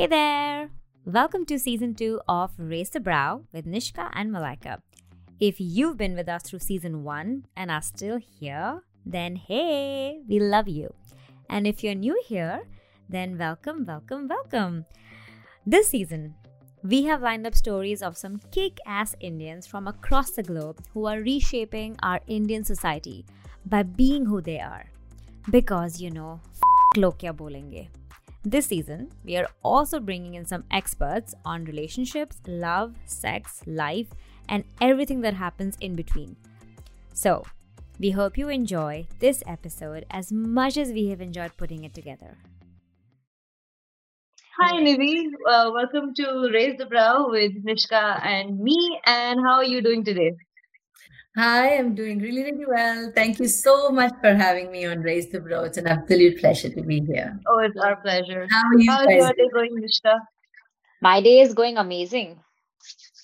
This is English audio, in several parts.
Hey there! Welcome to season two of Raise the Brow with Nishka and Malaika. If you've been with us through season one and are still here, then hey, we love you. And if you're new here, then welcome, welcome, welcome. This season, we have lined up stories of some kick ass Indians from across the globe who are reshaping our Indian society by being who they are. Because, you know, f- bolenge. This season, we are also bringing in some experts on relationships, love, sex, life, and everything that happens in between. So, we hope you enjoy this episode as much as we have enjoyed putting it together. Hi, Nivi. Uh, welcome to Raise the Brow with Nishka and me. And how are you doing today? Hi, I'm doing really, really well. Thank you so much for having me on Raise the Brow. It's an absolute pleasure to be here. Oh, it's our pleasure. How are you How's guys? your day going, Nishka? My day is going amazing.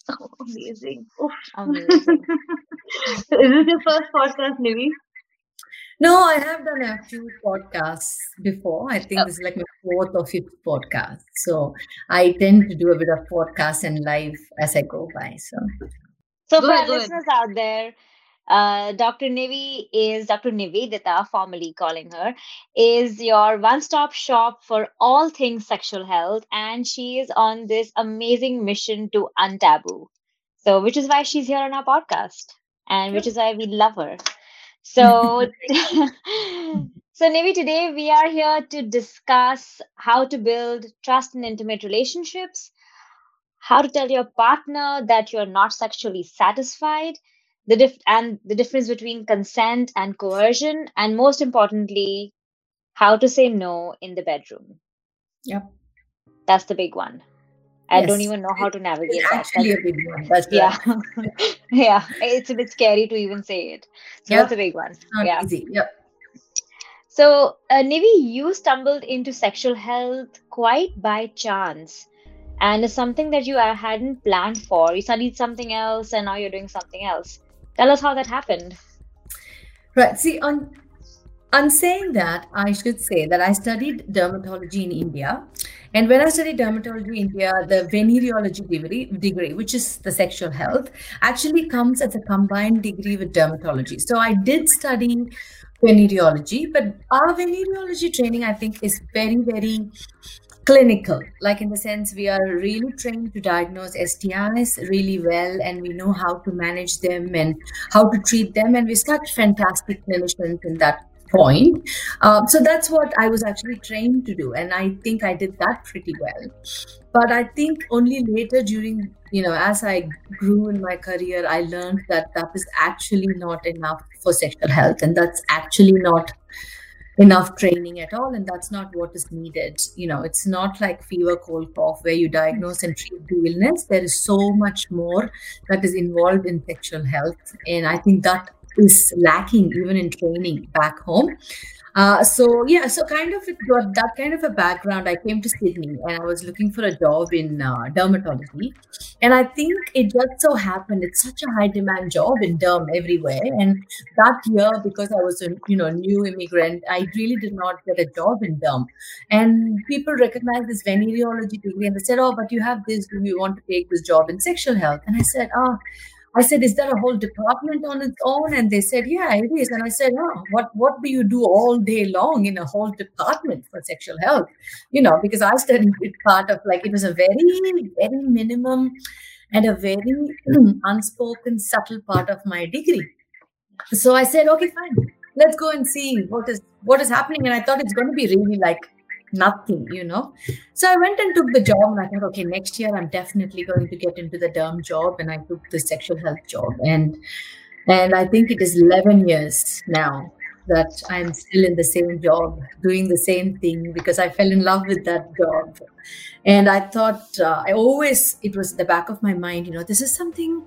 Oh, amazing. Oof. Amazing. is this your first podcast, Nivi? No, I have done a few podcasts before. I think Oh. this is like my fourth or fifth podcast. So I tend to do a bit of podcast and live as I go by. So So, for Good, our listeners out there, uh, Dr. Nivi is Dr. Nivedita, formally calling her, is your one stop shop for all things sexual health. And she is on this amazing mission to untaboo. So, which is why she's here on our podcast and which is why we love her. So, so Nivi, today we are here to discuss how to build trust in intimate relationships, how to tell your partner that you're not sexually satisfied, the dif- and the difference between consent and coercion, and most importantly, how to say no in the bedroom. Yep. That's the big one. I don't even know how to navigate it's that. actually a big one. That's yeah, right. yeah. It's a bit scary to even say it. So Yep. that's a big one. Not yeah. easy. Yep. So, uh, Nivi, you stumbled into sexual health quite by chance, and it's something that you uh, hadn't planned for. You studied something else, and now you're doing something else. Tell us how that happened. Right. See, on on saying that, I should say that I studied dermatology in India. And when I studied dermatology in India, the venereology degree, degree, which is the sexual health, actually comes as a combined degree with dermatology. So I did study venereology, but our venereology training, I think, is very, very clinical like in the sense we are really trained to diagnose stis really well and we know how to manage them and how to treat them and we're such fantastic clinicians in that point. Um, so that's what i was actually trained to do and i think i did that pretty well. But i think only later during you know as i grew in my career i learned that that is actually not enough for sexual health and that's actually not enough training at all and that's not what is needed. You know it's not like fever cold cough where you diagnose and treat the illness. There is so much more that is involved in sexual health and i think that is lacking even in training back home uh, so yeah so kind of it got that kind of a background. I came to sydney and i was looking for a job in uh, dermatology. And i think it just so happened it's such a high demand job in derm everywhere. And that year because i was a you know new immigrant i really did not get a job in derm. And people recognized this venereology degree and they said oh but you have this. Do you want to take this job in sexual health. And i said oh I said, "Is that a whole department on its own?" And they said, "Yeah, it is." And I said, "Oh, what what do you do all day long in a whole department for sexual health?" You know, because I studied it part of like it was a very very minimum and a very unspoken subtle part of my degree. So I said, "Okay, fine, let's go and see what is what is happening." And I thought it's going to be really like nothing, you know. So I went and took the job, and I thought, okay, next year I'm definitely going to get into the derm job, and I took the sexual health job, and and I think it is 11 years now that I'm still in the same job, doing the same thing because I fell in love with that job, and I thought uh, I always it was the back of my mind, you know, this is something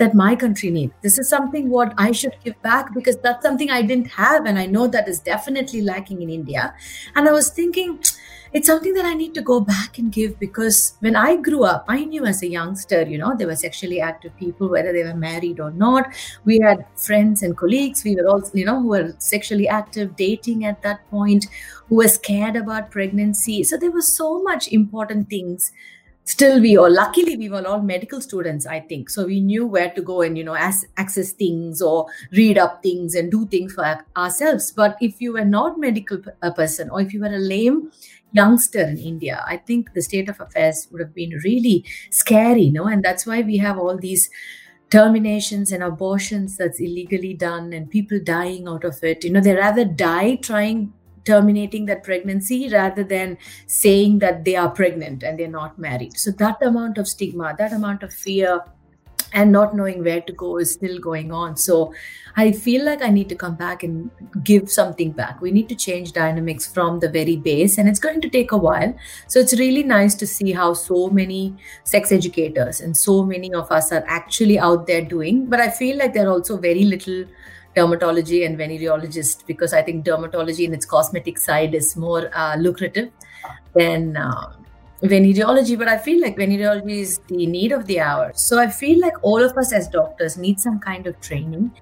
that my country needs. This is something what I should give back because that's something I didn't have, and I know that is definitely lacking in India. And I was thinking, it's something that I need to go back and give because when I grew up, I knew as a youngster, you know, there were sexually active people, whether they were married or not. We had friends and colleagues, we were also, you know, who were sexually active, dating at that point, who were scared about pregnancy. So there were so much important things still we or luckily we were all medical students i think. So we knew where to go and you know as, access things or read up things and do things for ourselves. But if you were not medical a person or if you were a lame youngster in india i think the state of affairs would have been really scary you know? And that's why we have all these terminations and abortions that's illegally done and people dying out of it. You know they rather die trying terminating that pregnancy rather than saying that they are pregnant and they're not married. So that amount of stigma, that amount of fear, and not knowing where to go is still going on. So I feel like I need to come back and give something back. We need to change dynamics from the very base, and it's going to take a while. So it's really nice to see how so many sex educators and so many of us are actually out there doing. But I feel like there are also very little dermatology and venereologist because I think dermatology in its cosmetic side is more uh, lucrative than uh, venereology. But I feel like venereology is the need of the hour. So I feel like all of us as doctors need some kind of training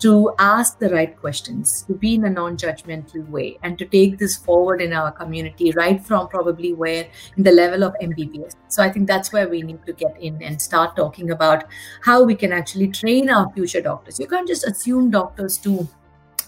to ask the right questions, to be in a non judgmental way, and to take this forward in our community, right from probably where in the level of MBBS. So I think that's where we need to get in and start talking about how we can actually train our future doctors. You can't just assume doctors to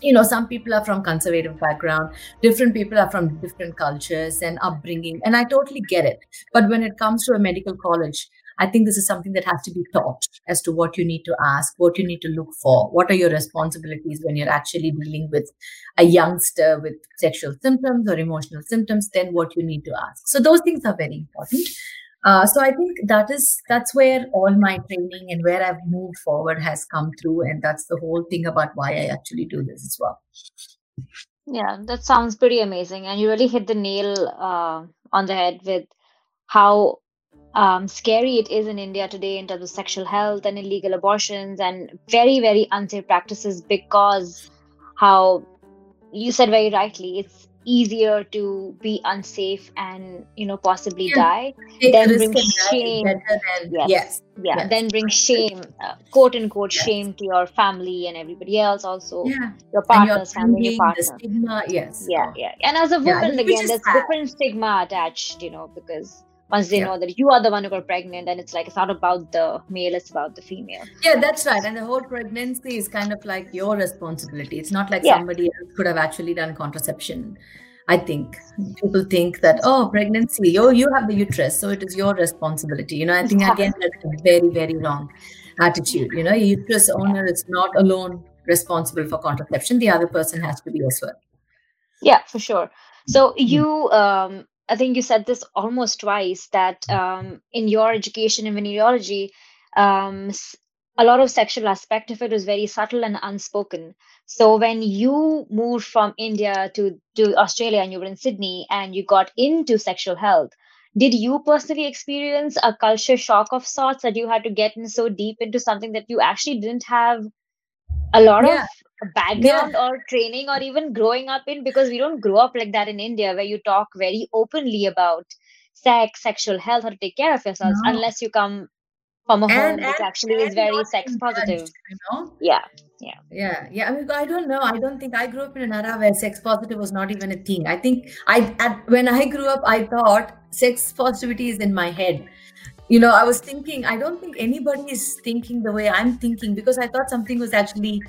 you know some people are from conservative background different people are from different cultures and upbringing and i totally get it but when it comes to a medical college I think this is something that has to be taught as to what you need to ask, what you need to look for, what are your responsibilities when you're actually dealing with a youngster with sexual symptoms or emotional symptoms, then what you need to ask. So those things are very important. Uh, so I think that is that's where all my training and where I've moved forward has come through, and that's the whole thing about why I actually do this as well. Yeah, that sounds pretty amazing, and you really hit the nail uh, on the head with how um, scary it is in India today in terms of sexual health and illegal abortions and very, very unsafe practices because how you said very rightly, it's easier to be unsafe and you know possibly yeah. die Take then bring shame than, yes. yes. yeah yes. then bring shame uh, quote unquote yes. shame to your family and everybody else also yeah. your partner's family your partner stigma yes yeah yeah and as a woman yeah, again there's different stigma attached you know because once they yeah. know that you are the one who got pregnant and it's like it's not about the male it's about the female. Yeah that's right. And the whole pregnancy is kind of like your responsibility. It's not like yeah. somebody else could have actually done contraception i think. People think that oh pregnancy oh you have the uterus so it is your responsibility. You know i think again that's a very very wrong attitude. You know uterus owner is not alone responsible for contraception. The other person has to be as well yeah for sure. So you um, I think you said this almost twice that um, in your education in venereology, um, a lot of sexual aspect of it was very subtle and unspoken. So when you moved from India to to Australia and you were in Sydney and you got into sexual health, did you personally experience a culture shock of sorts that you had to get in so deep into something that you actually didn't have a lot yeah. of background yeah. or training or even growing up in because we don't grow up like that in India where you talk very openly about sex, sexual health, how to take care of yourselves, no. unless you come from a and, home which actually is very sex positive. Judged, you know? Yeah. Yeah. Yeah. Yeah. I mean, I don't know. I don't think I grew up in an era where sex positive was not even a thing. I think I at, when I grew up, I thought sex positivity is in my head you know i was thinking i don't think anybody is thinking the way i'm thinking because i thought something was actually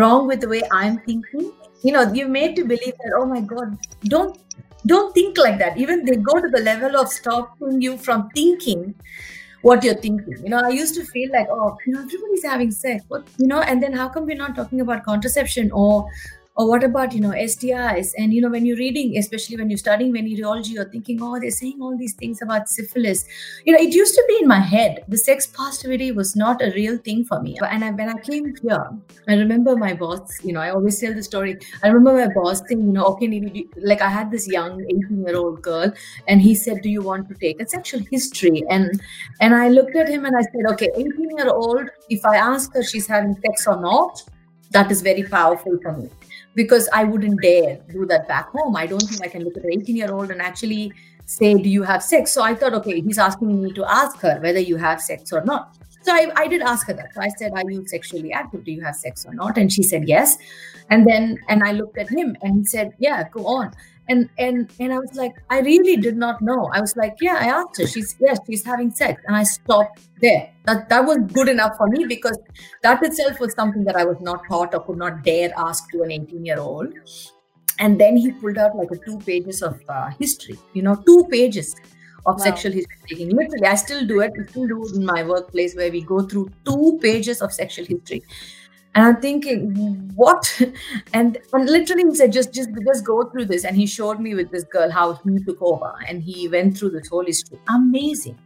wrong with the way i'm thinking. You know you're made to believe that oh my god don't don't think like that. Even they go to the level of stopping you from thinking what you're thinking. You know i used to feel like oh you know everybody's having sex. What you know and then how come we're not talking about contraception or or what about you know stis and you know when you're reading especially when you're studying venereology you're thinking oh they're saying all these things about syphilis. You know it used to be in my head the sex positivity was not a real thing for me. And I, when i came here i remember my boss you know i always tell the story. I remember my boss saying you know okay like i had this young 18 year old girl and he said do you want to take a sexual history and and i looked at him and i said okay 18 year old if i ask her she's having sex or not that is very powerful for me because I wouldn't dare do that back home. I don't think I can look at an 18 year old and actually say, Do you have sex? So I thought, okay, he's asking me to ask her whether you have sex or not. So I, I did ask her that. So I said, Are you sexually active? Do you have sex or not? And she said, Yes. And then, and I looked at him and he said, Yeah, go on and and and i was like i really did not know. I was like yeah i asked her. She's yes she's having sex. And i stopped there. That that was good enough for me because that itself was something that i was not taught or could not dare ask to an 18 year old and then he pulled out like a two pages of uh, history you know two pages of wow. sexual history taking. Literally i still do it. I still do it in my workplace where we go through two pages of sexual history and I'm thinking, what? And, and literally he said, just, just, just go through this. And he showed me with this girl how he took over and he went through this whole history. Amazing.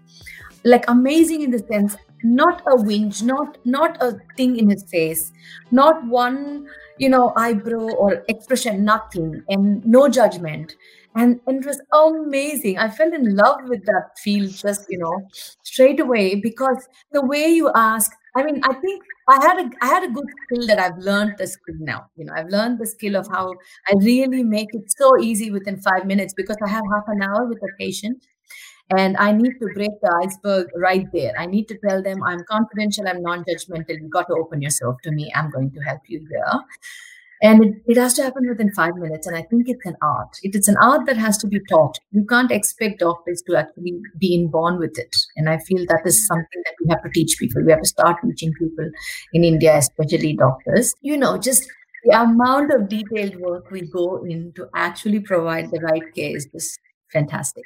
Like amazing in the sense, not a whinge, not, not a thing in his face, not one, you know, eyebrow or expression, nothing, and no judgment. And, and it was amazing. I fell in love with that field just, you know, straight away because the way you ask, I mean, I think I had a I had a good skill that I've learned the skill now. You know, I've learned the skill of how I really make it so easy within five minutes because I have half an hour with a patient and I need to break the iceberg right there. I need to tell them I'm confidential, I'm non-judgmental. You got to open yourself to me. I'm going to help you here and it, has to happen within five minutes and i think it's an art. It is an art that has to be taught you can't expect doctors to actually be inborn with it. And i feel that is something that we have to teach people. We have to start teaching people in india especially doctors. You know just the amount of detailed work we go in to actually provide the right care is just fantastic.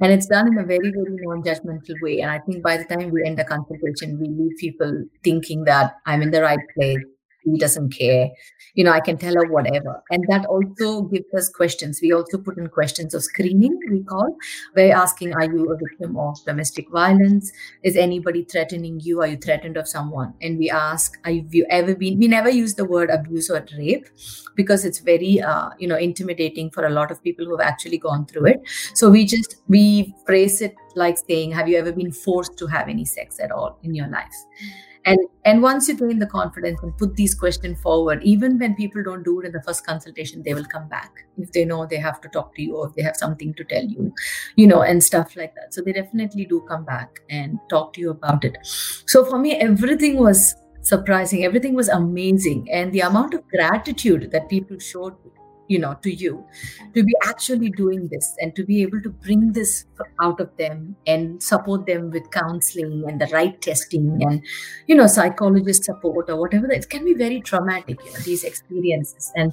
And it's done in a very very non-judgmental way. And i think by the time we end the consultation we leave people thinking that i'm in the right place he doesn't care. You know i can tell her whatever. And that also gives us questions. We also put in questions of screening we call. We're asking are you a victim of domestic violence? Is anybody threatening you? Are you threatened of someone? And we ask have you ever been we never use the word abuse or rape because it's very uh, you know intimidating for a lot of people who have actually gone through it. So we just we phrase it like saying have you ever been forced to have any sex at all in your life and and once you gain the confidence and put these questions forward even when people don't do it in the first consultation they will come back if they know they have to talk to you or if they have something to tell you you know and stuff like that. So they definitely do come back and talk to you about it. So for me everything was surprising. Everything was amazing. And the amount of gratitude that people showed you know to you to be actually doing this and to be able to bring this out of them and support them with counseling and the right testing and you know psychologist support or whatever. It can be very traumatic you know, these experiences. And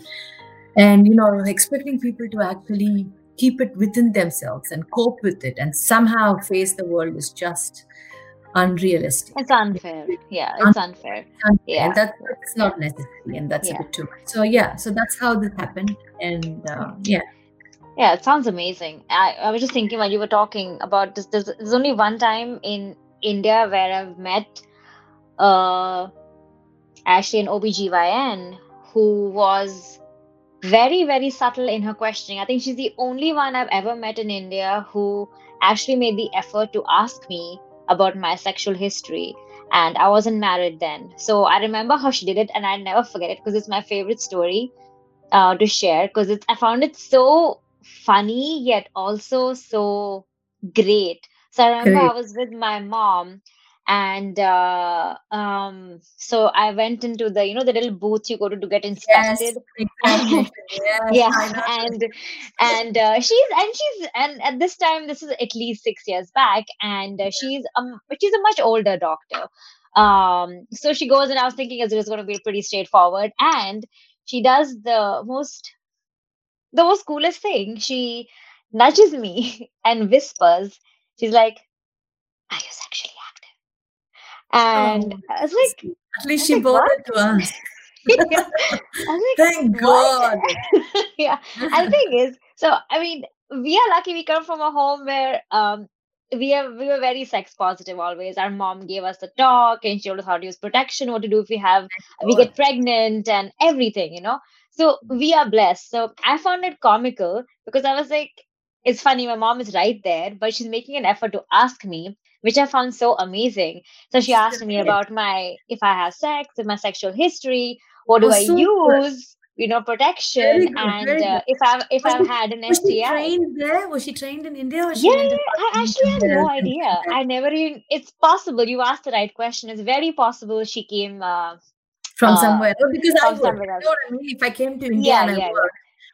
and you know expecting people to actually keep it within themselves and cope with it and somehow face the world is just unrealistic. It's unfair. Yeah, it's unfair. unfair. Yeah, and that's, that's not necessary, and that's yeah. a bit too much. So yeah, so that's how this happened, and uh, yeah. Yeah, it sounds amazing. I, I was just thinking while you were talking about this. There's, there's only one time in India where I've met uh, actually an OBGYN who was very, very subtle in her questioning. I think she's the only one I've ever met in India who actually made the effort to ask me about my sexual history and I wasn't married then. So I remember how she did it, and I never forget it because it's my favorite story uh, to share because it's I found it so funny yet also so great. So I remember great. I was with my mom and uh, um, so I went into the you know the little booth you go to to get inspected. Yes, exactly. yes, yeah, and and uh, she's and she's and at this time this is at least six years back, and uh, she's um she's a much older doctor. Um, so she goes and I was thinking it was going to be pretty straightforward, and she does the most the most coolest thing. She nudges me and whispers. She's like, "Are you sexually and oh, I was like, at least she like, it to us. yeah. like, Thank God. yeah. And the thing is, so I mean, we are lucky we come from a home where um we are we were very sex positive always. Our mom gave us the talk and she told us how to use protection, what to do if we have we get pregnant and everything, you know. So we are blessed. So I found it comical because I was like, it's funny, my mom is right there, but she's making an effort to ask me which I found so amazing. So she asked me about my if I have sex, my sexual history, what do Oh, I use? You know, protection, good, and uh, if I've if Was I've she, had an was she trained there? Was she trained in India or Yeah, yeah, I actually had no idea. I never even, it's possible. You asked the right question. It's very possible she came uh, From uh, somewhere. Because I from would. somewhere You know what I mean? If I came to India Yeah, and I yeah,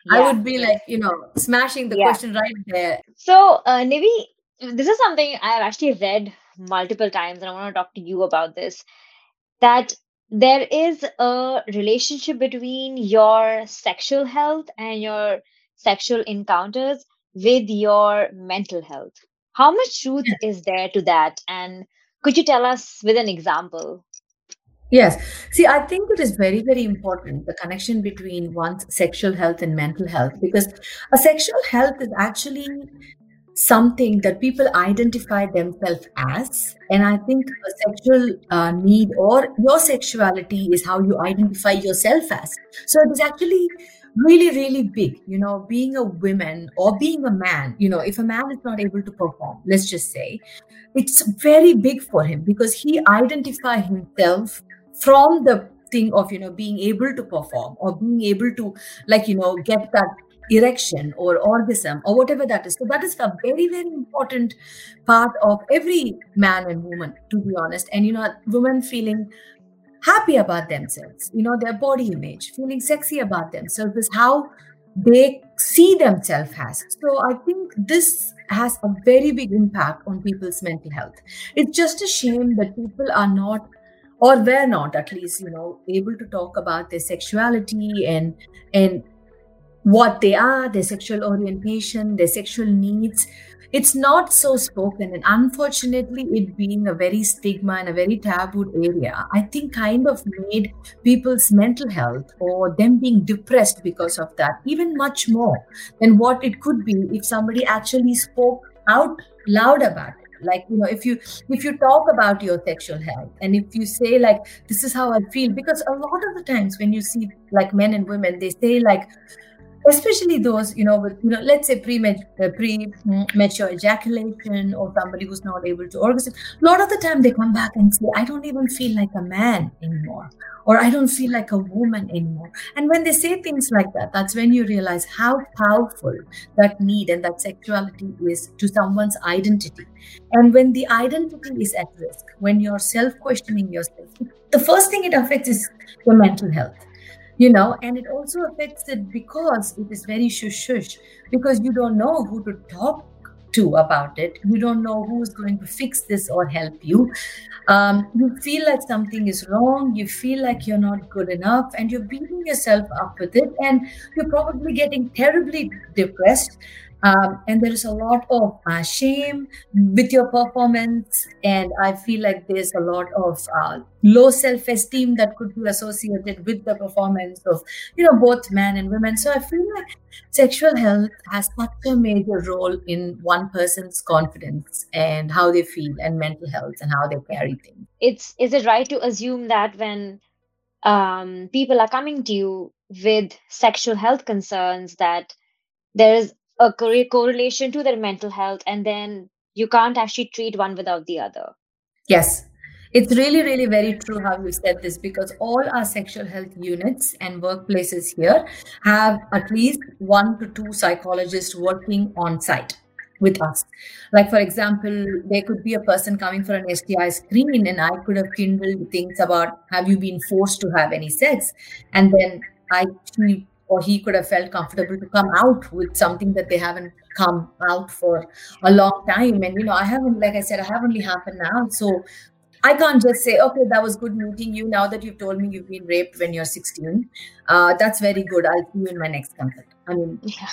yeah. I would be like, you know, smashing the Yeah. question right there. So, uh, Nivi, this is something I've actually read multiple times, and I want to talk to you about this. That there is a relationship between your sexual health and your sexual encounters with your mental health. How much truth Yeah. is there to that? And could you tell us with an example? Yes. See, I think it is very, very important the connection between one's sexual health and mental health because a sexual health is actually something that people identify themselves as. And I think a sexual uh, need or your sexuality is how you identify yourself as. So it is actually really, really big. You know, being a woman or being a man, you know, if a man is not able to perform, let's just say, it's very big for him because he identify himself from the thing of you know being able to perform or being able to like you know get that erection or orgasm or whatever that is. So that is a very very important part of every man and woman to be honest. And you know women feeling happy about themselves you know their body image feeling sexy about themselves is how they see themselves as. So i think this has a very big impact on people's mental health. It's just a shame that people are not or were not at least you know able to talk about their sexuality and and what they are their sexual orientation their sexual needs. It's not so spoken and unfortunately it being a very stigma and a very taboo area i think kind of made people's mental health or them being depressed because of that even much more than what it could be if somebody actually spoke out loud about it like you know if you if you talk about your sexual health and if you say like this is how i feel because a lot of the times when you see like men and women they say like especially those you know with you know let's say pre uh, pre mature ejaculation or somebody who's not able to orgasm a lot of the time they come back and say i don't even feel like a man anymore or i don't feel like a woman anymore. And when they say things like that that's when you realize how powerful that need and that sexuality is to someone's identity. And when the identity is at risk when you're self questioning yourself the first thing it affects is your mental health you know and it also affects it because it is very shush shush because you don't know who to talk to about it. You don't know who's going to fix this or help you. Um, you feel like something is wrong. You feel like you're not good enough and you're beating yourself up with it and you're probably getting terribly depressed um, and there is a lot of uh, shame with your performance. And i feel like there's a lot of uh, low self-esteem that could be associated with the performance of you know both men and women. So i feel like sexual health has such a major role in one person's confidence and how they feel and mental health and how they carry things. It's is it right to assume that when um, people are coming to you with sexual health concerns that there is a correlation to their mental health and then you can't actually treat one without the other. Yes. It's really really very true how you said this because all our sexual health units and workplaces here have at least one to two psychologists working on site with us. Like for example there could be a person coming for an sti screen and i could have kindled things about have you been forced to have any sex? And then i or he could have felt comfortable to come out with something that they haven't come out for a long time and you know i haven't like i said i have only half an hour so I can't just say, okay, that was good meeting you. Now that you've told me you've been raped when you're 16, uh, that's very good. I'll see you in my next consult. I mean, yeah.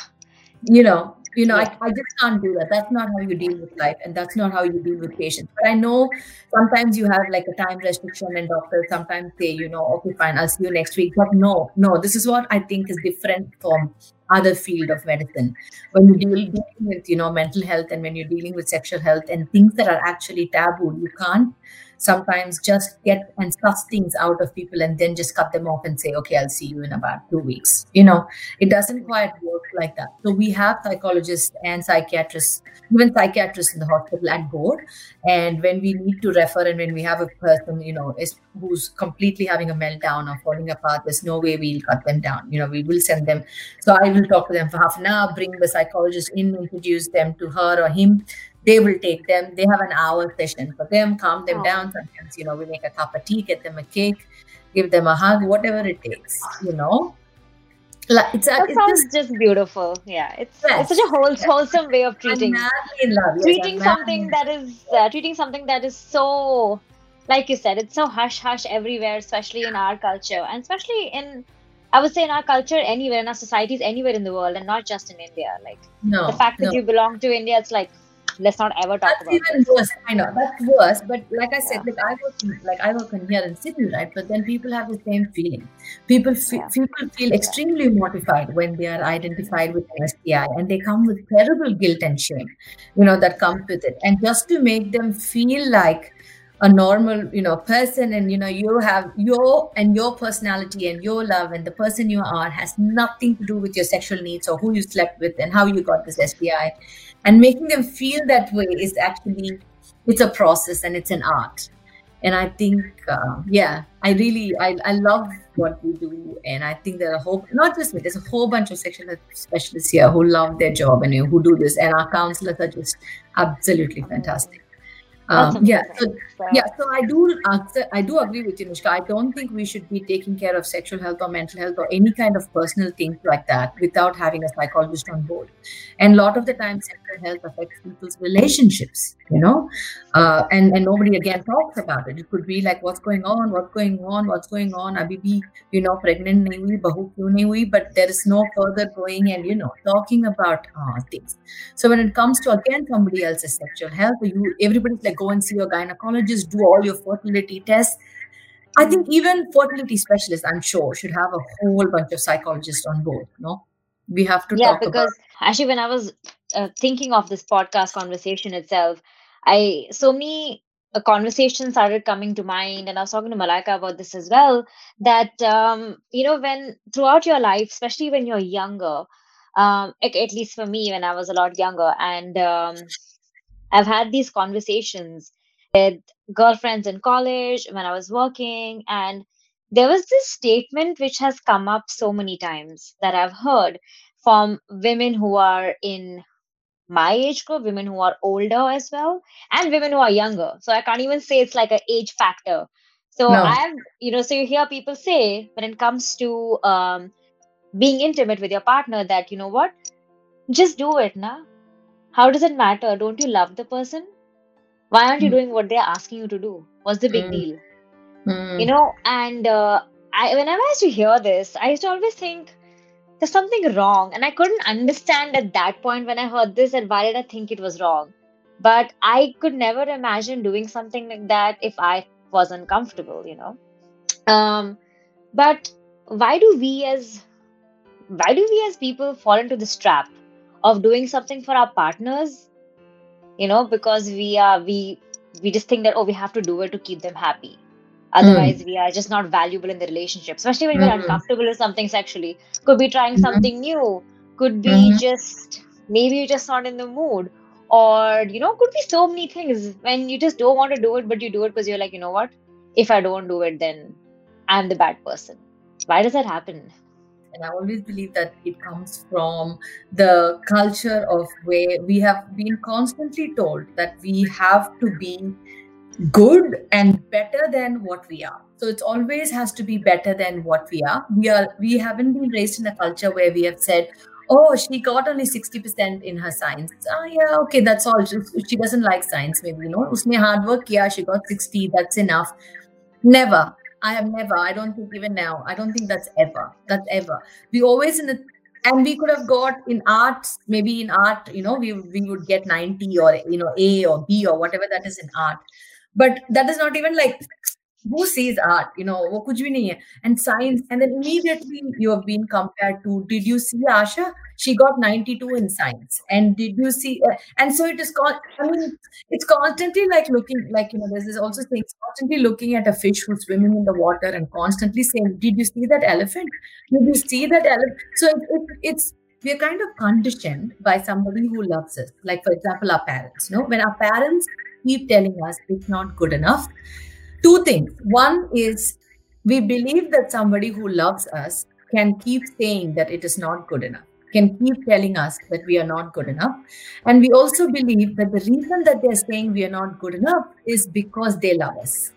you know, you know, Yeah. I, I just can't do that. That's not how you deal with life, and that's not how you deal with patients. But I know sometimes you have like a time restriction, and doctors sometimes say, you know, okay, fine, I'll see you next week. But no, no, this is what I think is different from other field of medicine. When you deal dealing mm-hmm. with, you know, mental health, and when you're dealing with sexual health and things that are actually taboo, you can't sometimes just get and suss things out of people and then just cut them off and say, okay, I'll see you in about two weeks. You know, it doesn't quite work like that. So we have psychologists and psychiatrists, even psychiatrists in the hospital at board. And when we need to refer and when we have a person, you know, is who's completely having a meltdown or falling apart, there's no way we'll cut them down. You know, we will send them. So I will talk to them for half an hour, bring the psychologist in, introduce them to her or him they will take them. They have an hour session for them, calm them oh. down. Sometimes, you know, we make a cup of tea, get them a cake, give them a hug, whatever it takes, you know. Like, it's that it's sounds just, just, beautiful. Yeah, it's yes. it's such a whole, yes. wholesome way of treating love, yes, treating something that is uh, treating something that is so, like you said, it's so hush hush everywhere, especially in our culture, and especially in I would say in our culture anywhere, in our societies anywhere in the world, and not just in India. Like no, the fact that no. you belong to India, it's like let's not ever talk about it. that's about even worse i know that's worse but like i said yeah. like i work like i work in here in sydney right but then people have the same feeling people feel, yeah. people feel extremely mortified when they are identified with an sti and they come with terrible guilt and shame you know that comes with it and just to make them feel like a normal you know person and you know you have your and your personality and your love and the person you are has nothing to do with your sexual needs or who you slept with and how you got this sti and making them feel that way is actually it's a process and it's an art. And i think uh, yeah i really I, I love what we do. And i think there are a whole not just me there's a whole bunch of sexual health specialists here who love their job and who do this. And our counselors are just absolutely fantastic. Um, yeah, so, yeah. So I do, I do agree with you, Nishka. I don't think we should be taking care of sexual health or mental health or any kind of personal things like that without having a psychologist on board. And a lot of the time, sexual health affects people's relationships, you know, uh, and and nobody again talks about it. It could be like, what's going on, what's going on, what's going on. Abhi bhi, you know, pregnant nahi hui, bahu but there is no further going and you know talking about uh, things. So when it comes to again somebody else's sexual health, you everybody's like go and see your gynecologist, do all your fertility tests. I think even fertility specialists, I'm sure, should have a whole bunch of psychologists on board. No, we have to yeah, because about- actually, when I was uh, thinking of this podcast conversation itself, I so many uh, conversations started coming to mind, and I was talking to Malaika about this as well. That um, you know, when throughout your life, especially when you're younger, um, at, at least for me, when I was a lot younger, and um, I've had these conversations with girlfriends in college when I was working, and there was this statement which has come up so many times that I've heard from women who are in my age group, women who are older as well, and women who are younger. So I can't even say it's like an age factor. So no. I've, you know, so you hear people say when it comes to um, being intimate with your partner that, you know what, just do it, now how does it matter? Don't you love the person? Why aren't you hmm. doing what they're asking you to do? What's the big mm. deal? Mm. You know, and uh, I, whenever I used to hear this, I used to always think there's something wrong. And I couldn't understand at that point when I heard this and why did I think it was wrong. But I could never imagine doing something like that if I wasn't comfortable, you know. Um, but why do we as why do we as people fall into this trap of doing something for our partners you know because we are we we just think that oh we have to do it to keep them happy otherwise mm. we are just not valuable in the relationship especially when mm-hmm. we're uncomfortable with something sexually could be trying mm-hmm. something new could be mm-hmm. just maybe you're just not in the mood or you know could be so many things when you just don't want to do it but you do it because you're like you know what if i don't do it then i'm the bad person why does that happen and I always believe that it comes from the culture of where we have been constantly told that we have to be good and better than what we are. So it always has to be better than what we are. We are we haven't been raised in a culture where we have said, oh, she got only 60% in her science. Oh, yeah, okay, that's all. She, she doesn't like science, maybe, you know. Usne hard work, yeah, she got 60, that's enough. Never. I have never. I don't think even now. I don't think that's ever. That's ever. We always in the and we could have got in arts maybe in art you know we, we would get 90 or you know a or b or whatever that is in art but that is not even like who sees art? You know and science and then immediately you have been compared to did you see asha? She got 92 in science. And did you see uh, and so it is called i mean it's constantly like looking like you know there's this also saying constantly looking at a fish who's swimming in the water and constantly saying did you see that elephant? Did you see that elephant? So it, it, it's we're kind of conditioned by somebody who loves us. Like for example our parents you know when our parents keep telling us it's not good enough two things. One is we believe that somebody who loves us can keep saying that it is not good enough, can keep telling us that we are not good enough. And we also believe that the reason that they're saying we are not good enough is because they love us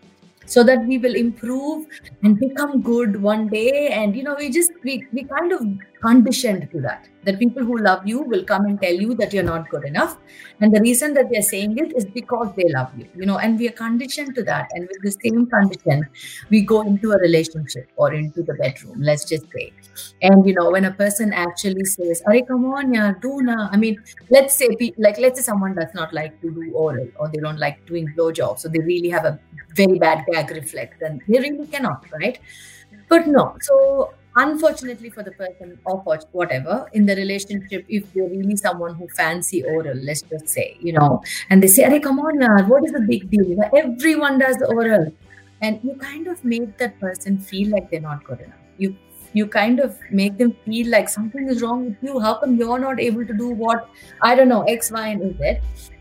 so that we will improve and become good one day. And you know we just we, we kind of conditioned to that that people who love you will come and tell you that you're not good enough. And the reason that they're saying it is because they love you you know and we are conditioned to that. And with the same condition we go into a relationship or into the bedroom let's just say and you know when a person actually says are come on yeah do na i mean let's say like let's say someone does not like to do oral or they don't like doing blowjobs so they really have a very bad gag reflex and they really cannot right? But no so unfortunately for the person or for whatever in the relationship if they're really someone who fancy oral let's just say you know and they say hey come on yaar, what is the big deal? Everyone does oral. And you kind of make that person feel like they're not good enough. You you kind of make them feel like something is wrong with you. How come you're not able to do what i don't know x y and z?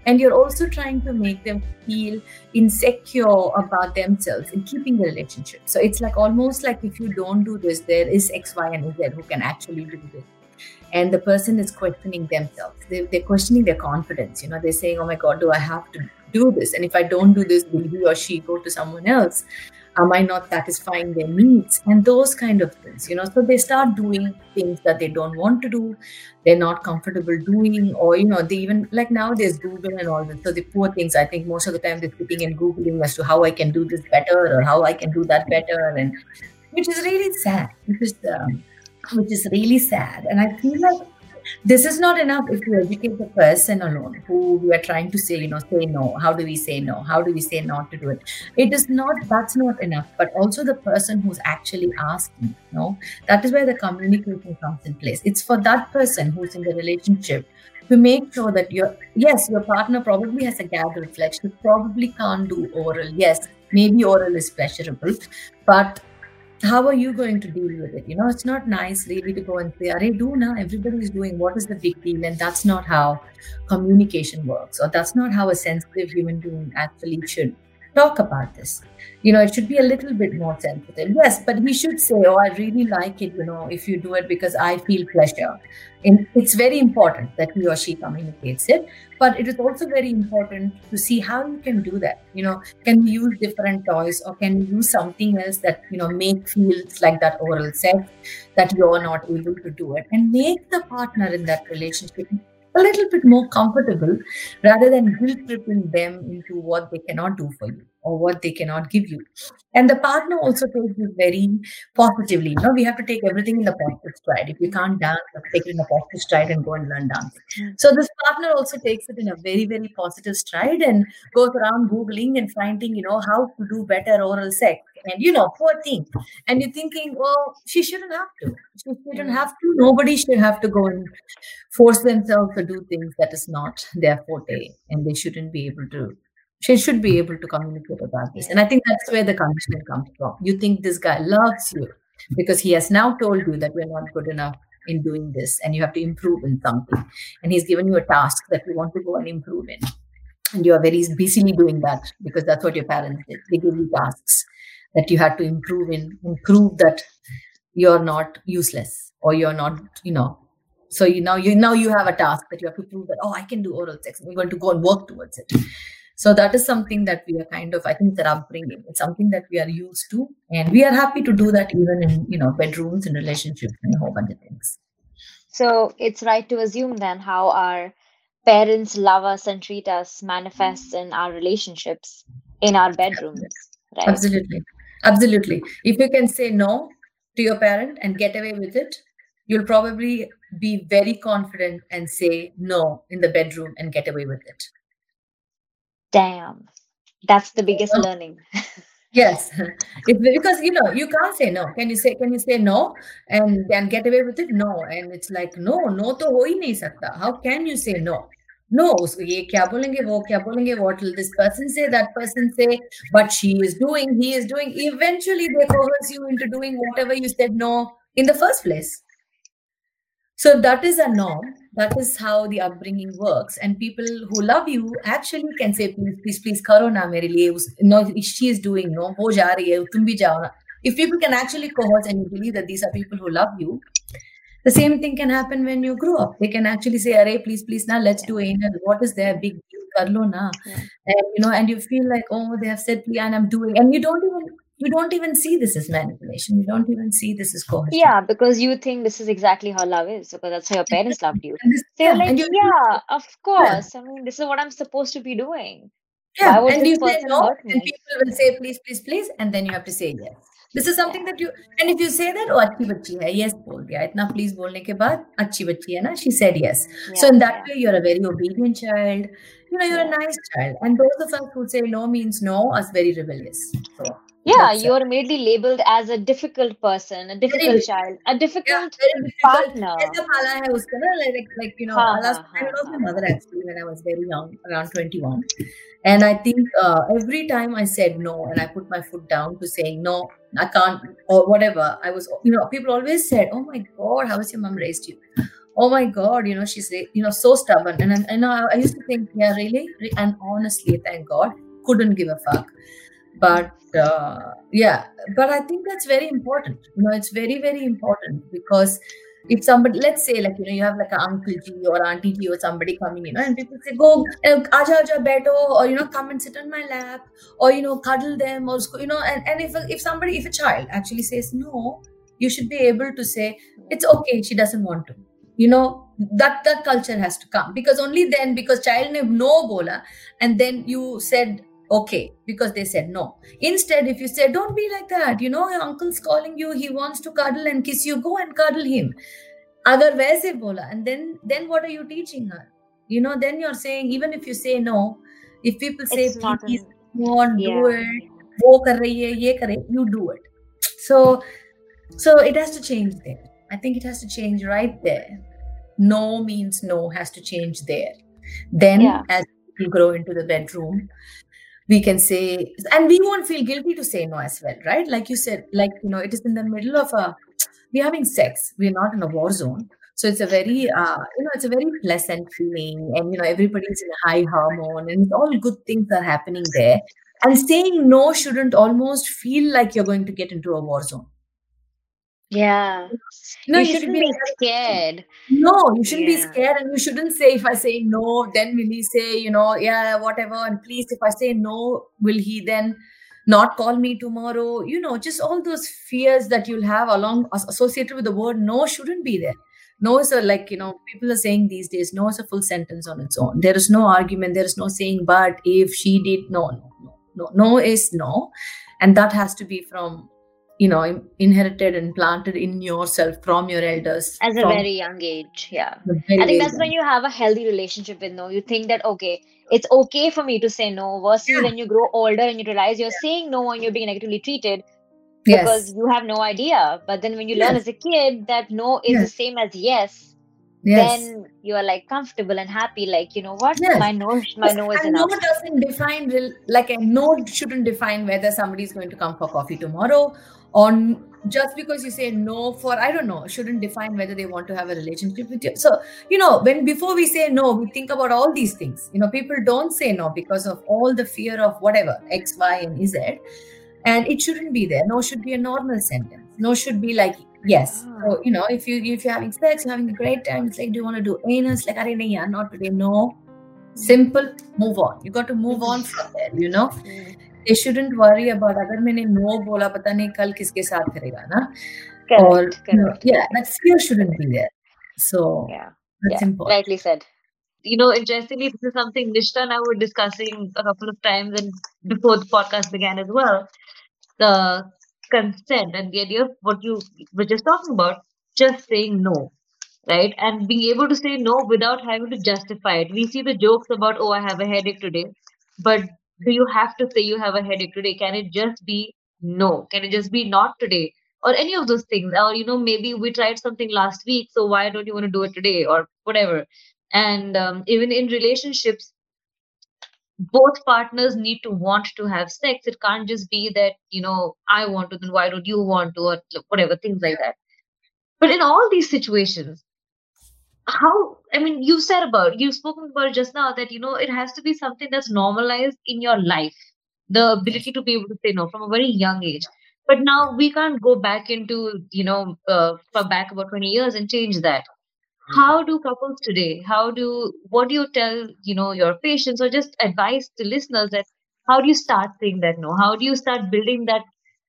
And you're also trying to make them feel insecure about themselves in keeping the relationship. So it's like almost like if you don't do this there is x y and z who can actually do this. And the person is questioning themselves. They, they're questioning their confidence. You know they're saying oh my god do i have to do this? And if i don't do this will he or she go to someone else am i not satisfying their needs? And those kind of things you know. So they start doing things that they don't want to do. They're not comfortable doing or you know they even like now there's google and all this so the poor things i think most of the time they're sitting and googling as to how i can do this better or how i can do that better. And which is really sad which is um, which is really sad. And i feel like this is not enough if you educate the person alone who we are trying to say you know say no. How do we say no? How do we say not to do it? It is not that's not enough. But also the person who's actually asking you know that is where the communication comes in place. It's for that person who's in the relationship to make sure that your yes your partner probably has a gag reflex you probably can't do oral. Yes maybe oral is pleasurable but how are you going to deal with it? You know, it's not nice really to go and say, Are do now? Everybody is doing what is the big deal? And that's not how communication works, or that's not how a sensitive human being actually should talk about this. You know, it should be a little bit more sensitive. Yes, but we should say, Oh, I really like it, you know, if you do it because I feel pleasure. And it's very important that he or she communicates it but it is also very important to see how you can do that. You know can we use different toys or can we use something else that you know make feels like that oral sex that you're not able to do it and make the partner in that relationship a little bit more comfortable rather than guilt tripping them into what they cannot do for you or what they cannot give you. And the partner also takes this very positively. You know, we have to take everything in the positive stride. If you can't dance, take it in a positive stride and go and learn. Mm. So this partner also takes it in a very, very positive stride and goes around Googling and finding, you know, how to do better oral sex. And you know, poor thing. And you're thinking, well, she shouldn't have to. She shouldn't have to. Nobody should have to go and force themselves to do things that is not their forte. And they shouldn't be able to she should be able to communicate about this. And I think that's where the conditioning comes from. You think this guy loves you because he has now told you that we're not good enough in doing this and you have to improve in something. And he's given you a task that you want to go and improve in. And you are very busily doing that because that's what your parents did. They gave you tasks that you had to improve in, improve that you're not useless or you're not, you know, so you now you now you have a task that you have to prove that oh I can do oral sex. We're going to go and work towards it. So that is something that we are kind of, I think, that upbringing. It's something that we are used to, and we are happy to do that even in you know bedrooms and relationships and a whole bunch of things. So it's right to assume then how our parents love us and treat us manifests in our relationships in our bedrooms. Right? Absolutely, absolutely. If you can say no to your parent and get away with it, you'll probably be very confident and say no in the bedroom and get away with it Damn. That's the biggest learning. yes. Because you know you can't say no. Can you say can you say no and and get away with it? No. And it's like no no to ho hi nahi sakta. How can you say no? No. So ye kya bolenge? Wo kya bolenge? What will this person say? That person say but she is doing he is doing. Eventually they coerce you into doing whatever you said no in the first place. So that is a norm that is how the upbringing works. And people who love you actually can say please please please karo na mere liye no she is doing no ho ja rahi hai tum bhi jao na. If people can actually cohort and you believe that these are people who love you the same thing can happen when you grow up. They can actually say Array, please please now let's do anal. What is their big deal? Kar lo na. Yeah. and you know and you feel like oh they have said please and i'm doing and you don't even you don't even see this as manipulation. You don't even see this as coercion. Yeah, because you think this is exactly how love is, because that's how your parents loved you. Yeah, like, yeah, of course. Yeah. I mean, this is what I'm supposed to be doing. Yeah, and you say no, and people will say please, please, please, and then you have to say yes. This is something that you and if you say that, oh achhi bachi hai, yes, bol diya. Itna please bolne ke baad, achhi bachi hai na. She said yes. Yeah, so in that way, you're a very obedient child. You know, you're a nice child. And those of us who say no means no are very rebellious. So yeah you're immediately labeled as a difficult person a difficult very, child a difficult, yeah, difficult. partner. Like, like you know I, lost, ha, I lost my mother actually when I was very young around 21 and I think uh, every time I said no and I put my foot down to saying no I can't or whatever I was you know people always said oh my god how has your mom raised you? Oh my god you know she's you know so stubborn. And, i and I, I used to think yeah really? And honestly thank god couldn't give a fuck but uh, yeah but i think that's very important. You know it's very very important because if somebody let's say like you know you have like an uncle or auntie or somebody coming you know and people say go aja aja beto or you know come and sit on my lap or you know cuddle them or you know and, and if if somebody if a child actually says no you should be able to say it's okay she doesn't want to. You know that that culture has to come because only then because child ne no bola and then you said okay because they said no instead if you say don't be like that you know your uncle's calling you he wants to cuddle and kiss you go and cuddle him agar वैसे bola and then then what are you teaching her you know then you're saying even if you say no if people say it's please won't yeah. do it वो कर रही है ये करे you do it so so it has to change there i think it has to change right there no means no has to change there then yeah. as you grow into the bedroom we can say and we won't feel guilty to say no as well right? Like you said like you know it is in the middle of a we're having sex. We're not in a war zone. So it's a very uh, you know it's a very pleasant feeling. And you know everybody's in a high hormone and all good things are happening there. And saying no shouldn't almost feel like you're going to get into a war zone yeah. No, you, you shouldn't, shouldn't, be scared. No, you shouldn't yeah. be scared. And you shouldn't say, if I say no, then will he say, you know, yeah, whatever. And please, if I say no, will he then not call me tomorrow? You know, just all those fears that you'll have along associated with the word no shouldn't be there. No is a like, you know, people are saying these days, no is a full sentence on its own. There is no argument. There is no saying, but if she did, no, no, no, no. No is no. And that has to be from you know inherited and planted in yourself from your elders as a very young age yeah i think that's when you have a healthy relationship with no you think that okay it's okay for me to say no versus yeah. when you grow older and you realize you're yeah. saying no and you're being negatively treated because yes. you have no idea but then when you learn as a kid that no is yes. the same as yes Yes. then you are like comfortable and happy like you know what yes. my no my no is and enough no doesn't define like a no shouldn't define whether somebody is going to come for coffee tomorrow on just because you say no for i don't know shouldn't define whether they want to have a relationship with you. So you know when before we say no we think about all these things. You know people don't say no because of all the fear of whatever x y and z. And it shouldn't be there. No should be a normal sentence. No should be like yes. Ah. So you know if you if you're having sex you're having a great time it's like do you want to do anus? Like are yeah not today no. Simple move on. You got to move mm-hmm. on from there you know mm. mm they shouldn't worry about अगर मैंने no बोला पता नहीं कल किसके साथ करेगा ना correct, or correct. You know, yeah that fear shouldn't be there so yeah that's yeah, important rightly said you know interestingly this is something Nishka and I were discussing a couple of times and before the podcast began as well the consent and the idea of what you were just talking about just saying no right and being able to say no without having to justify it we see the jokes about oh i have a headache today but do you have to say you have a headache today. Can it just be no? Can it just be not today? Or any of those things. Or you know maybe we tried something last week so why don't you want to do it today? Or whatever. And um, even in relationships both partners need to want to have sex. It can't just be that you know i want to then why don't you want to? Or whatever things like that. But in all these situations how i mean you said about you've spoken about just now that you know it has to be something that's normalized in your life. The ability to be able to say no from a very young age. But now we can't go back into you know uh, back about 20 years and change that. How do couples today how do what do you tell you know your patients or just advice to listeners that how do you start saying that no? How do you start building that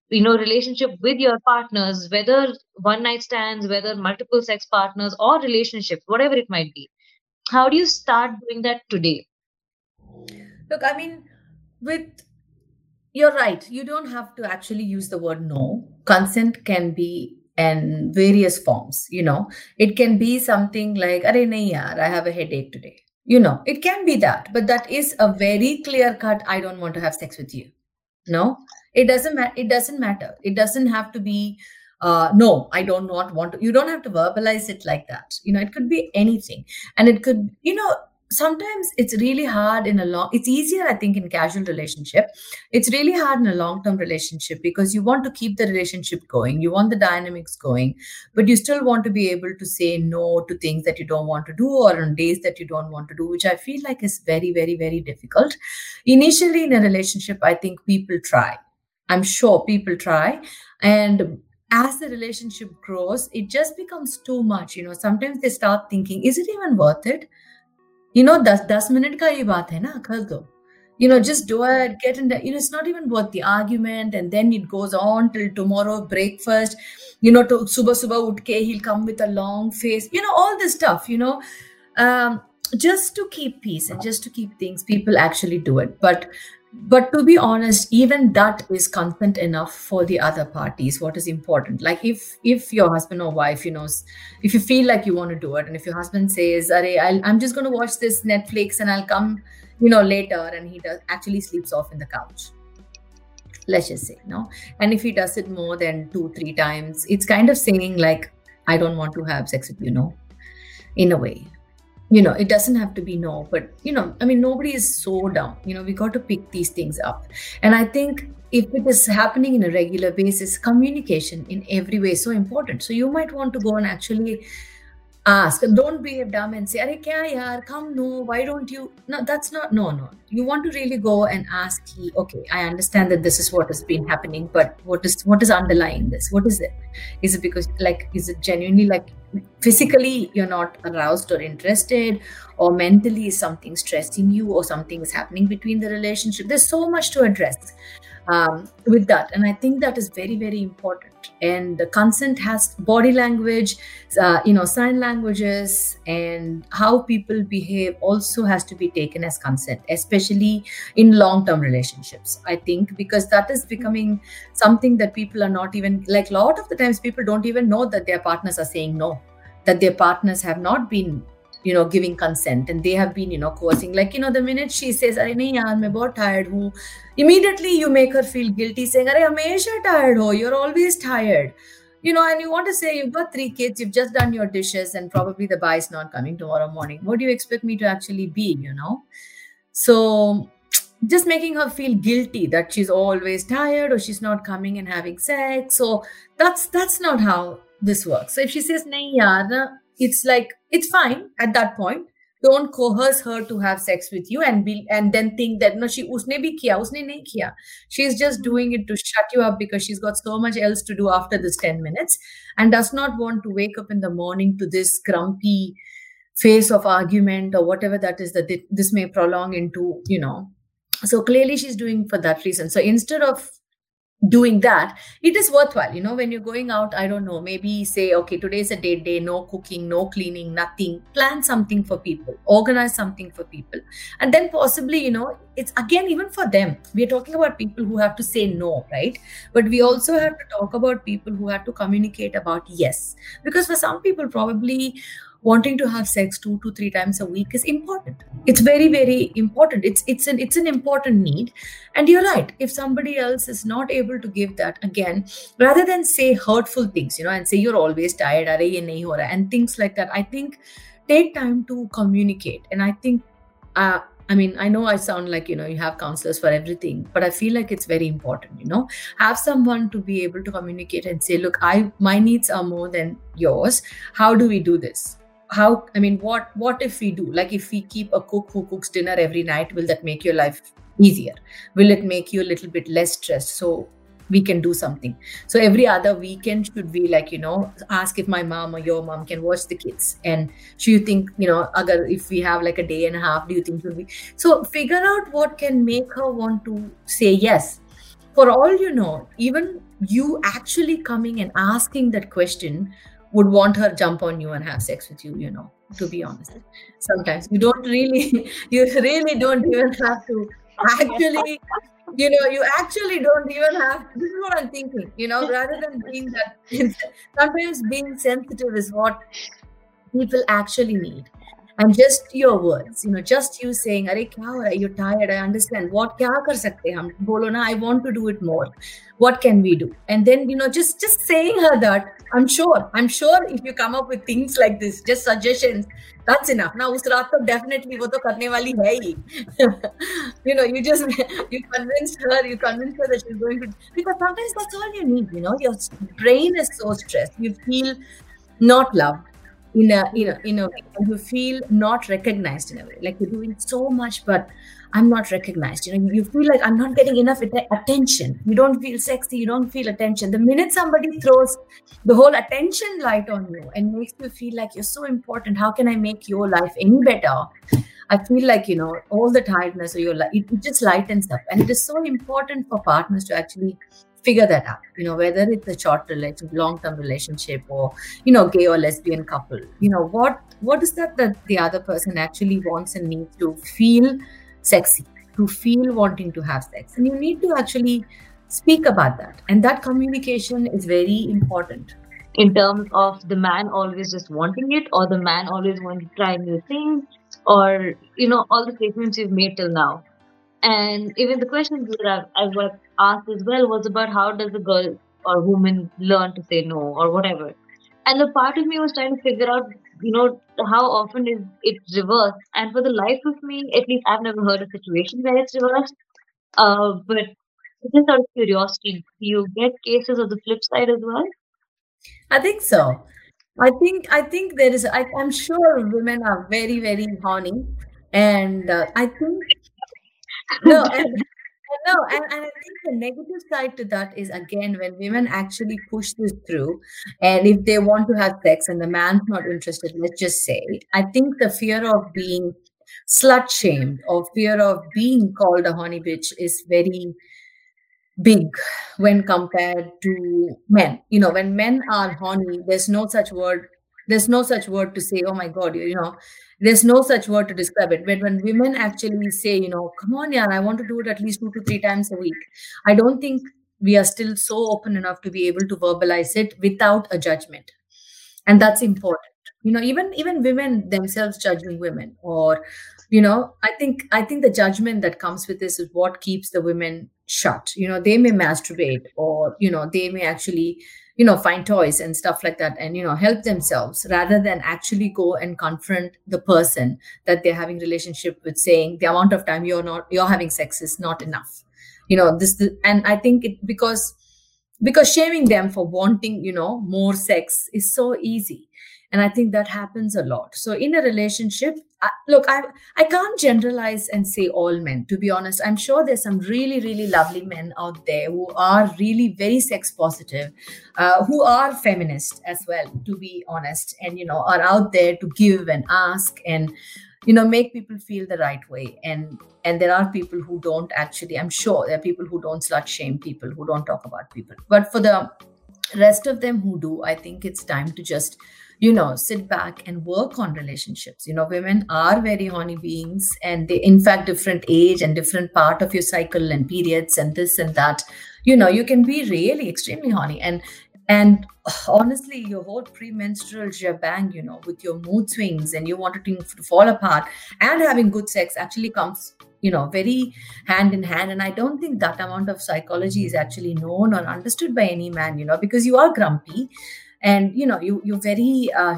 you know relationship with your partners whether one night stands whether multiple sex partners or relationships whatever it might be. How do you start doing that today? Look i mean with you're right. You don't have to actually use the word no. Consent can be in various forms you know. It can be something like Are nahi yaar, i have a headache today you know. It can be that but that is a very clear cut i don't want to have sex with you no? It doesn't matter it doesn't matter. It doesn't have to be uh, no i don't not want to you don't have to verbalize it like that. You know it could be anything. And it could you know sometimes it's really hard in a long it's easier i think in casual relationship. It's really hard in a long term relationship because you want to keep the relationship going you want the dynamics going but you still want to be able to say no to things that you don't want to do or on days that you don't want to do which i feel like is very very very difficult. Initially in a relationship i think people try. I'm sure people try. And as the relationship grows it just becomes too much you know. Sometimes they start thinking is it even worth it you know दस दस minute का ये बात है ना कर दो you know just do it get in the you know it's not even worth the argument and then it goes on till tomorrow breakfast you know to subah subah utke he'll come with a long face you know all this stuff you know um, just to keep peace and just to keep things people actually do it but but to be honest even that is consent enough for the other parties what is important. Like if if your husband or wife you know if you feel like you want to do it and if your husband says Are, i am just going to watch this netflix and i'll come you know later and he does actually sleeps off in the couch. Let's just say no? And if he does it more than two three times it's kind of saying like i don't want to have sex with you no? In a way you know it doesn't have to be no but you know i mean nobody is so dumb. You know we got to pick these things up. And i think if it is happening in a regular basis communication in every way is so important. So you might want to go and actually ask. Don't be dumb and say Are kya yaar? Come no why don't you? No that's not no no. You want to really go and ask he okay i understand that this is what has been happening but what is what is underlying this? What is it? Is it because like is it genuinely like physically you're not aroused or interested or mentally something stressing you or something is happening between the relationship? There's so much to address um, with that and i think that is very very important. And the consent has body language uh, you know sign languages and how people behave also has to be taken as consent especially in long term relationships i think because that is becoming something that people are not even like a lot of the times people don't even know that their partners are saying no that their partners have not been you know giving consent and they have been you know coercing like you know the minute she says i am yaar tired hu immediately you make her feel guilty saying are tired ho you're always tired you know, and you want to say you've got three kids, you've just done your dishes, and probably the buy is not coming tomorrow morning. What do you expect me to actually be, you know? So just making her feel guilty that she's always tired or she's not coming and having sex. So that's that's not how this works. So if she says, Nahi yaar, it's like it's fine at that point. Don't coerce her to have sex with you and be and then think that no she usne bhi kiya usne nahi kiya. She's just hmm. doing it to shut you up because she's got so much else to do after this 10 minutes and does not want to wake up in the morning to this grumpy face of argument or whatever that is that this may prolong into you know. So clearly she's doing for that reason. So instead of doing that it is worthwhile. You know when you're going out i don't know maybe say okay today's a date day no cooking no cleaning nothing. Plan something for people organize something for people. And then possibly you know it's again even for them. We're talking about people who have to say no right? But we also have to talk about people who have to communicate about yes. Because for some people probably wanting to have sex two to three times a week is important. It's very very important. It's it's an it's an important need. And you're right. If somebody else is not able to give that again rather than say hurtful things you know and say you're always tired "Arey, ye nahi ho raha," and things like that i think take time to communicate. And i think uh, I mean, I know I sound like, you know, you have counselors for everything, but I feel like it's very important, you know, have someone to be able to communicate and say, look, I my needs are more than yours. How do we do this? How I mean, what what if we do? Like if we keep a cook who cooks dinner every night, will that make your life easier? Will it make you a little bit less stressed? So we can do something so every other weekend should be like you know ask if my mom or your mom can watch the kids and do you think you know agar if we have like a day and a half do you think be so figure out what can make her want to say yes for all you know even you actually coming and asking that question would want her jump on you and have sex with you you know to be honest sometimes you don't really you really don't even have to actually you know, you actually don't even have. This is what I'm thinking. You know, rather than being that, sometimes being sensitive is what people actually need and just your words you know just you saying are kya ho raha? you're tired. I understand. What kya sakte bolo na i want to do it more. What can we do? And then you know just just saying her that i'm sure i'm sure if you come up with things like this just suggestions that's enough. Now us to definitely wo to wali hai you know you just you convinced her you convinced her that she's going to because sometimes that's all you need you know? Your brain is so stressed. You feel not loved in a you know in a way, you feel not recognized in a way. Like you're doing so much, but I'm not recognized. You know, you feel like I'm not getting enough attention. You don't feel sexy. You don't feel attention. The minute somebody throws the whole attention light on you and makes you feel like you're so important, how can I make your life any better? I feel like you know all the tiredness of your life. It, it just lightens up, and it is so important for partners to actually figure that out you know whether it's a short relationship long term relationship or you know gay or lesbian couple you know what what is that that the other person actually wants and needs to feel sexy, to feel wanting to have sex. And you need to actually speak about that. And that communication is very important. In terms of the man always just wanting it, or the man always wanting to try new things, or, you know, all the statements you've made till now. And even the questions that I've, I've asked as well was about how does a girl or woman learn to say no or whatever. And the part of me was trying to figure out you know how often is it reversed? And for the life of me at least i've never heard a situation where it's reversed. Uh, but just out of curiosity do you get cases of the flip side as well? I think so. I think i think there is I, i'm sure women are very very horny. And uh, i think no and, no, and, and I think the negative side to that is again when women actually push this through, and if they want to have sex and the man's not interested, let's just say, I think the fear of being slut shamed or fear of being called a horny bitch is very big when compared to men. You know, when men are horny, there's no such word there's no such word to say oh my god you, know there's no such word to describe it. But when women actually say you know come on yeah i want to do it at least two to three times a week i don't think we are still so open enough to be able to verbalize it without a judgment. And that's important. You know even even women themselves judging women or you know i think i think the judgment that comes with this is what keeps the women shut. You know they may masturbate or you know they may actually you know find toys and stuff like that and you know help themselves rather than actually go and confront the person that they're having relationship with saying the amount of time you're not you're having sex is not enough. You know this and i think it because because shaming them for wanting you know more sex is so easy. And i think that happens a lot. So in a relationship Look i i can't generalize and say all men to be honest. I'm sure there's some really really lovely men out there who are really very sex positive uh, who are feminist as well to be honest and you know are out there to give and ask and you know make people feel the right way. And and there are people who don't actually i'm sure there are people who don't slut shame people who don't talk about people. But for the rest of them who do i think it's time to just you know sit back and work on relationships. You know women are very horny beings and they in fact different age and different part of your cycle and periods and this and that. You know you can be really extremely horny. And and honestly your whole premenstrual shebang you know with your mood swings and you want to fall apart and having good sex actually comes you know very hand in hand. And i don't think that amount of psychology is actually known or understood by any man you know because you are grumpy and you know you you're very uh,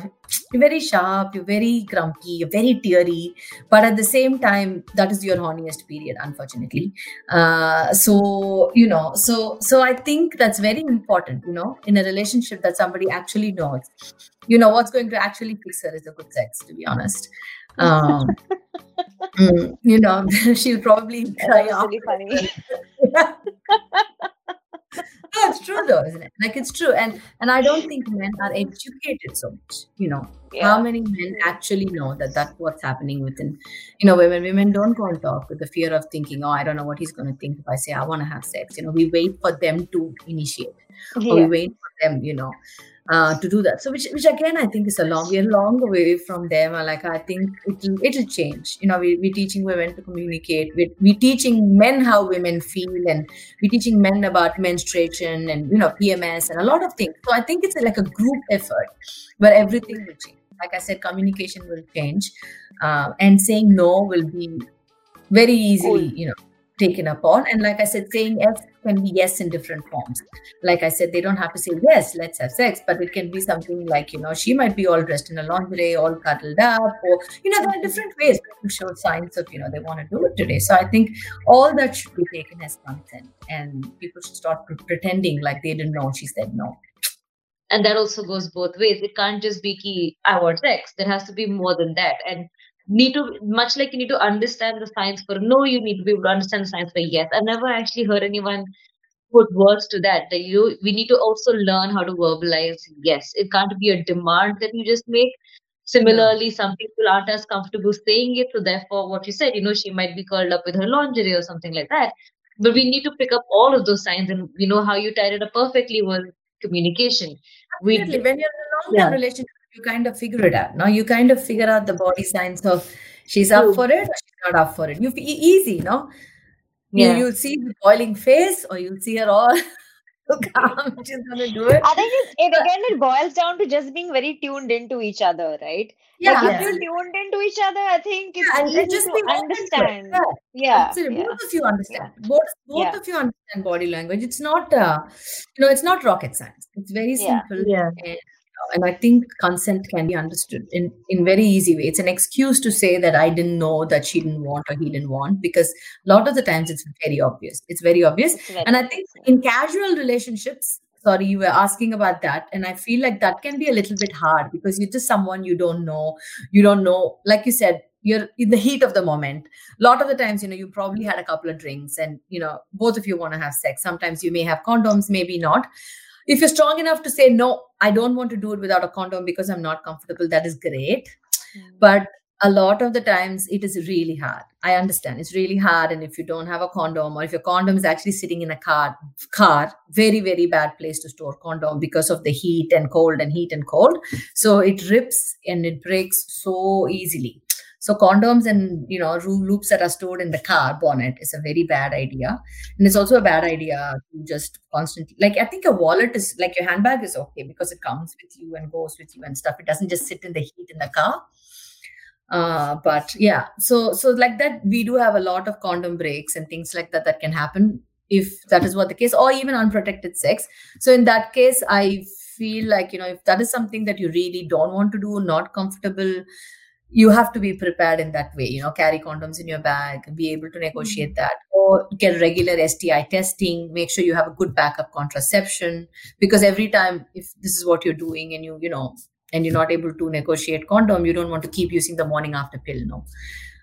you're very sharp you're very grumpy you're very teary but at the same time that is your horniest period unfortunately. Uh, so you know so so i think that's very important you know in a relationship that somebody actually knows you know what's going to actually fix her is a good sex to be honest. Um, mm, you know she'll probably cry really funny. no, it's true though, isn't it? Like it's true, and and I don't think men are educated so much. You know, Yeah. how many men actually know that that's what's happening within, you know, women. Women don't go and talk with the fear of thinking, oh, I don't know what he's going to think if I say I want to have sex. You know, we wait for them to initiate, or we wait for them, you know, uh, to do that. So, which, which again, I think is a long, we're long away from them. Like, I think it'll, it'll change. You know, we, we're teaching women to communicate. We're, we're teaching men how women feel, and we're teaching men about menstruation and you know PMS and a lot of things. So I think it's like a group effort where everything will change. Like I said, communication will change, uh, and saying no will be very easily, Cool. you know, taken upon. And like I said, saying yes can be yes in different forms. Like I said, they don't have to say yes, let's have sex, but it can be something like you know she might be all dressed in a lingerie, all cuddled up, or you know there are different ways to show signs of you know they want to do it today. So I think all that should be taken as consent, and people should start pre- pretending like they didn't know. She said no. and that also goes both ways it can't just be key i want sex there has to be more than that and need to much like you need to understand the science for no you need to be able to understand the science for yes. I've never actually heard anyone put words to that that you we need to also learn how to verbalize yes. It can't be a demand that you just make. Similarly some people aren't as comfortable saying it so therefore what you said you know she might be curled up with her lingerie or something like that. But we need to pick up all of those signs and you know how you tied it up perfectly was communication. We when you're in a long-term Yeah. relationship, you kind of figure it out. Now you kind of figure out the body signs of she's up for it or she's not up for it. You easy, no? Yeah. You, you'll see the boiling face, or you'll see her all calm. She's gonna do it. I think it, it again it boils down to just being very tuned into each other, right? Yeah, like if absolutely. you're tuned into each other, I think it's Yeah, and, easy just to understand. Yeah, Yeah, absolutely. yeah. Both of you understand. Both both Yeah. of you understand body language. It's not, uh, you know, it's not rocket science. It's very Yeah. simple. yeah and, and I think consent can be understood in in very easy way. It's an excuse to say that I didn't know that she didn't want or he didn't want because a lot of the times it's very obvious. It's very obvious, It's very and I think in casual relationships. Sorry, you were asking about that, and I feel like that can be a little bit hard because you're just someone you don't know. You don't know, like you said, you're in the heat of the moment. A lot of the times, you know, you probably had a couple of drinks, and you know, both of you want to have sex. Sometimes you may have condoms, maybe not if you're strong enough to say no i don't want to do it without a condom because i'm not comfortable that is great. Mm. but a lot of the times it is really hard. I understand. It's really hard. And if you don't have a condom or if your condom is actually sitting in a car car very very bad place to store condom because of the heat and cold and heat and cold. So it rips and it breaks so easily so condoms and you know loops that are stored in the car bonnet is a very bad idea. And it's also a bad idea to just constantly like i think a wallet is like your handbag is okay because it comes with you and goes with you and stuff. It doesn't just sit in the heat in the car. Uh but yeah so so like that we do have a lot of condom breaks and things like that that can happen if that is what the case or even unprotected sex. So in that case i feel like you know if that is something that you really don't want to do not comfortable you have to be prepared in that way you know carry condoms in your bag be able to negotiate that or get regular sti testing make sure you have a good backup contraception because every time if this is what you're doing and you you know and you're not able to negotiate condom you don't want to keep using the morning after pill no.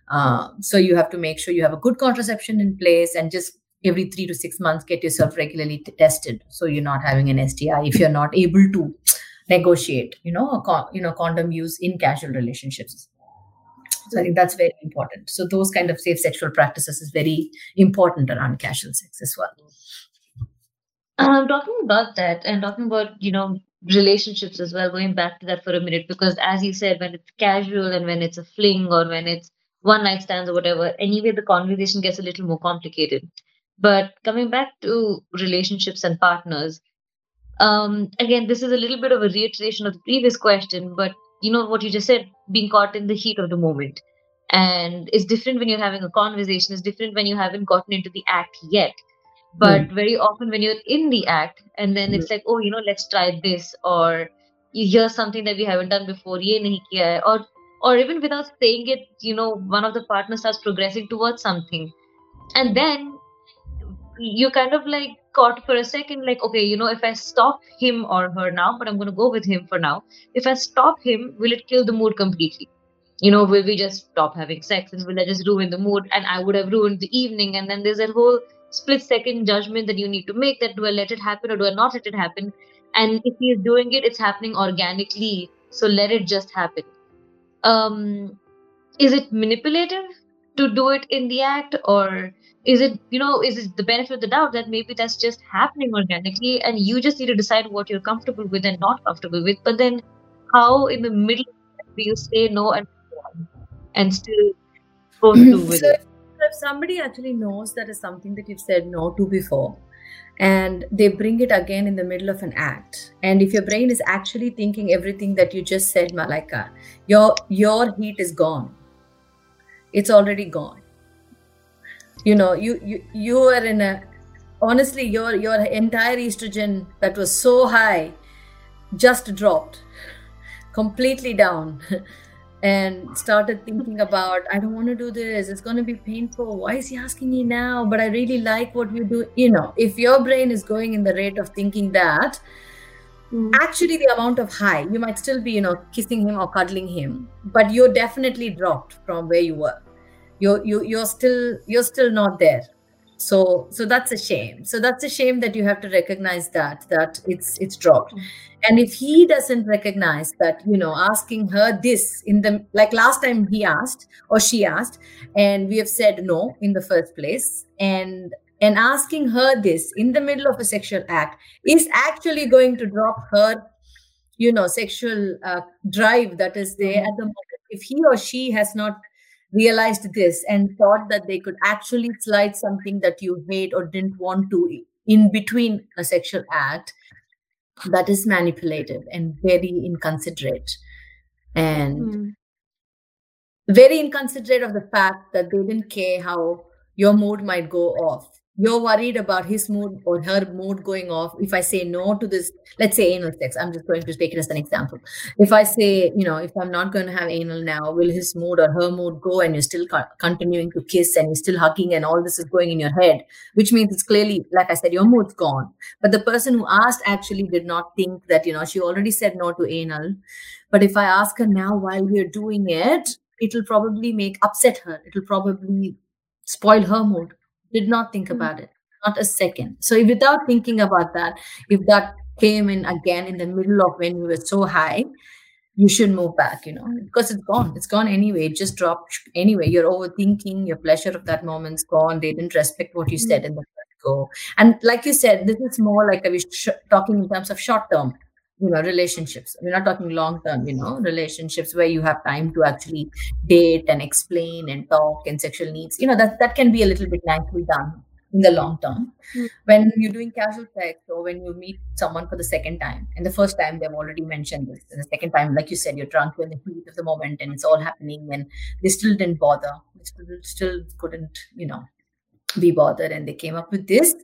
Uh, so you have to make sure you have a good contraception in place and just every three to six months get yourself regularly t- tested so you're not having an sti if you're not able to negotiate you know a con- you know condom use in casual relationships so I think that's very important. So those kind of safe sexual practices is very important around casual sex as well. Um, talking about that and talking about, you know, relationships as well, going back to that for a minute, because as you said, when it's casual and when it's a fling or when it's one night stands or whatever, anyway, the conversation gets a little more complicated. But coming back to relationships and partners, Um, again, this is a little bit of a reiteration of the previous question, but you know what you just said, being caught in the heat of the moment. And it's different when you're having a conversation, it's different when you haven't gotten into the act yet. But hmm. very often when you're in the act and then it's hmm. like, oh, you know, let's try this, or you hear something that we haven't done before, ye nahi kiya hai, or or even without saying it, you know, one of the partners starts progressing towards something. And then you kind of like caught for a second, like, okay, you know, if I stop him or her now, but I'm going to go with him for now. If I stop him, will it kill the mood completely? You know, will we just stop having sex and will I just ruin the mood? And I would have ruined the evening. And then there's that whole split second judgment that you need to make that do I let it happen or do I not let it happen? And if he is doing it, it's happening organically. So let it just happen. Um, is it manipulative to do it in the act or is it you know is it the benefit of the doubt that maybe that's just happening organically and you just need to decide what you're comfortable with and not comfortable with but then how in the middle do you say no and and still go through with so it? if somebody actually knows that is something that you've said no to before and they bring it again in the middle of an act and if your brain is actually thinking everything that you just said malika your your heat is gone it's already gone. You know you you you are in a honestly your your entire estrogen that was so high just dropped completely down and started thinking about i don't want to do this. It's going to be painful. Why is he asking me now? But i really like what we do. You know if your brain is going in the rate of thinking that mm. actually the amount of high you might still be you know kissing him or cuddling him but you're definitely dropped from where you were you're you, you're still you're still not there. So so that's a shame. So that's a shame that you have to recognize that that it's it's dropped. And if he doesn't recognize that you know asking her this in the like last time he asked or she asked and we have said no in the first place and and asking her this in the middle of a sexual act is actually going to drop her you know sexual uh, drive that is there at the moment. If he or she has not realized this and thought that they could actually slide something that you hate or didn't want to in between a sexual act that is manipulative and very inconsiderate and Hmm. very inconsiderate of the fact that they didn't care how your mood might go off you're worried about his mood or her mood going off. If i say no to this let's say anal sex i'm just going to take it as an example. If i say you know if i'm not going to have anal now will his mood or her mood go and you're still co- continuing to kiss and you're still hugging and all this is going in your head which means it's clearly like i said your mood's gone. But the person who asked actually did not think that you know she already said no to anal. But if i ask her now while we're doing it it'll probably make upset her. It'll probably spoil her mood did not think Hmm. about it not a second. So if without thinking about that if that came in again in the middle of when you were so high you should move back you know because it's gone. It's gone anyway. It just dropped anyway. You're overthinking your pleasure of that moment's gone. They didn't respect what you Hmm. said in the first go. And like you said this is more like a we sh- talking in terms of short term you know relationships. We're not talking long term you know relationships where you have time to actually date and explain and talk and sexual needs. You know that that can be a little bit nicely done in the long term. Mm. when you're doing casual sex or when you meet someone for the second time and the first time they've already mentioned this and the second time like you said you're drunk you're in the heat of the moment and it's all happening and they still didn't bother they still, still couldn't you know be bothered and they came up with this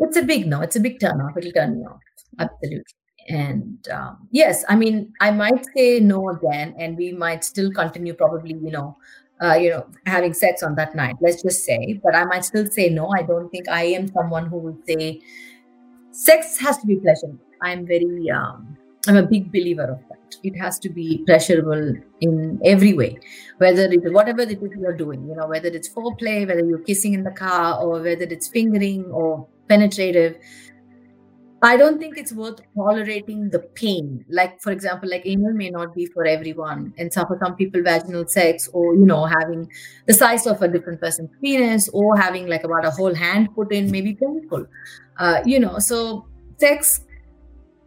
it's a big no it's a big turn off it'll turn me off. Absolutely and um, yes i mean i might say no again and we might still continue probably you know uh, you know having sex on that night let's just say. But i might still say no. I don't think i am someone who would say sex has to be pleasurable. I'm very um, i'm a big believer of that. It has to be pleasurable in every way whether it whatever it is you're doing you know whether it's foreplay whether you're kissing in the car or whether it's fingering or penetrative I don't think it's worth tolerating the pain. Like, for example, like anal may not be for everyone. And so for some people, vaginal sex or, you know, having the size of a different person's penis or having like about a whole hand put in may be painful. Uh, you know, so sex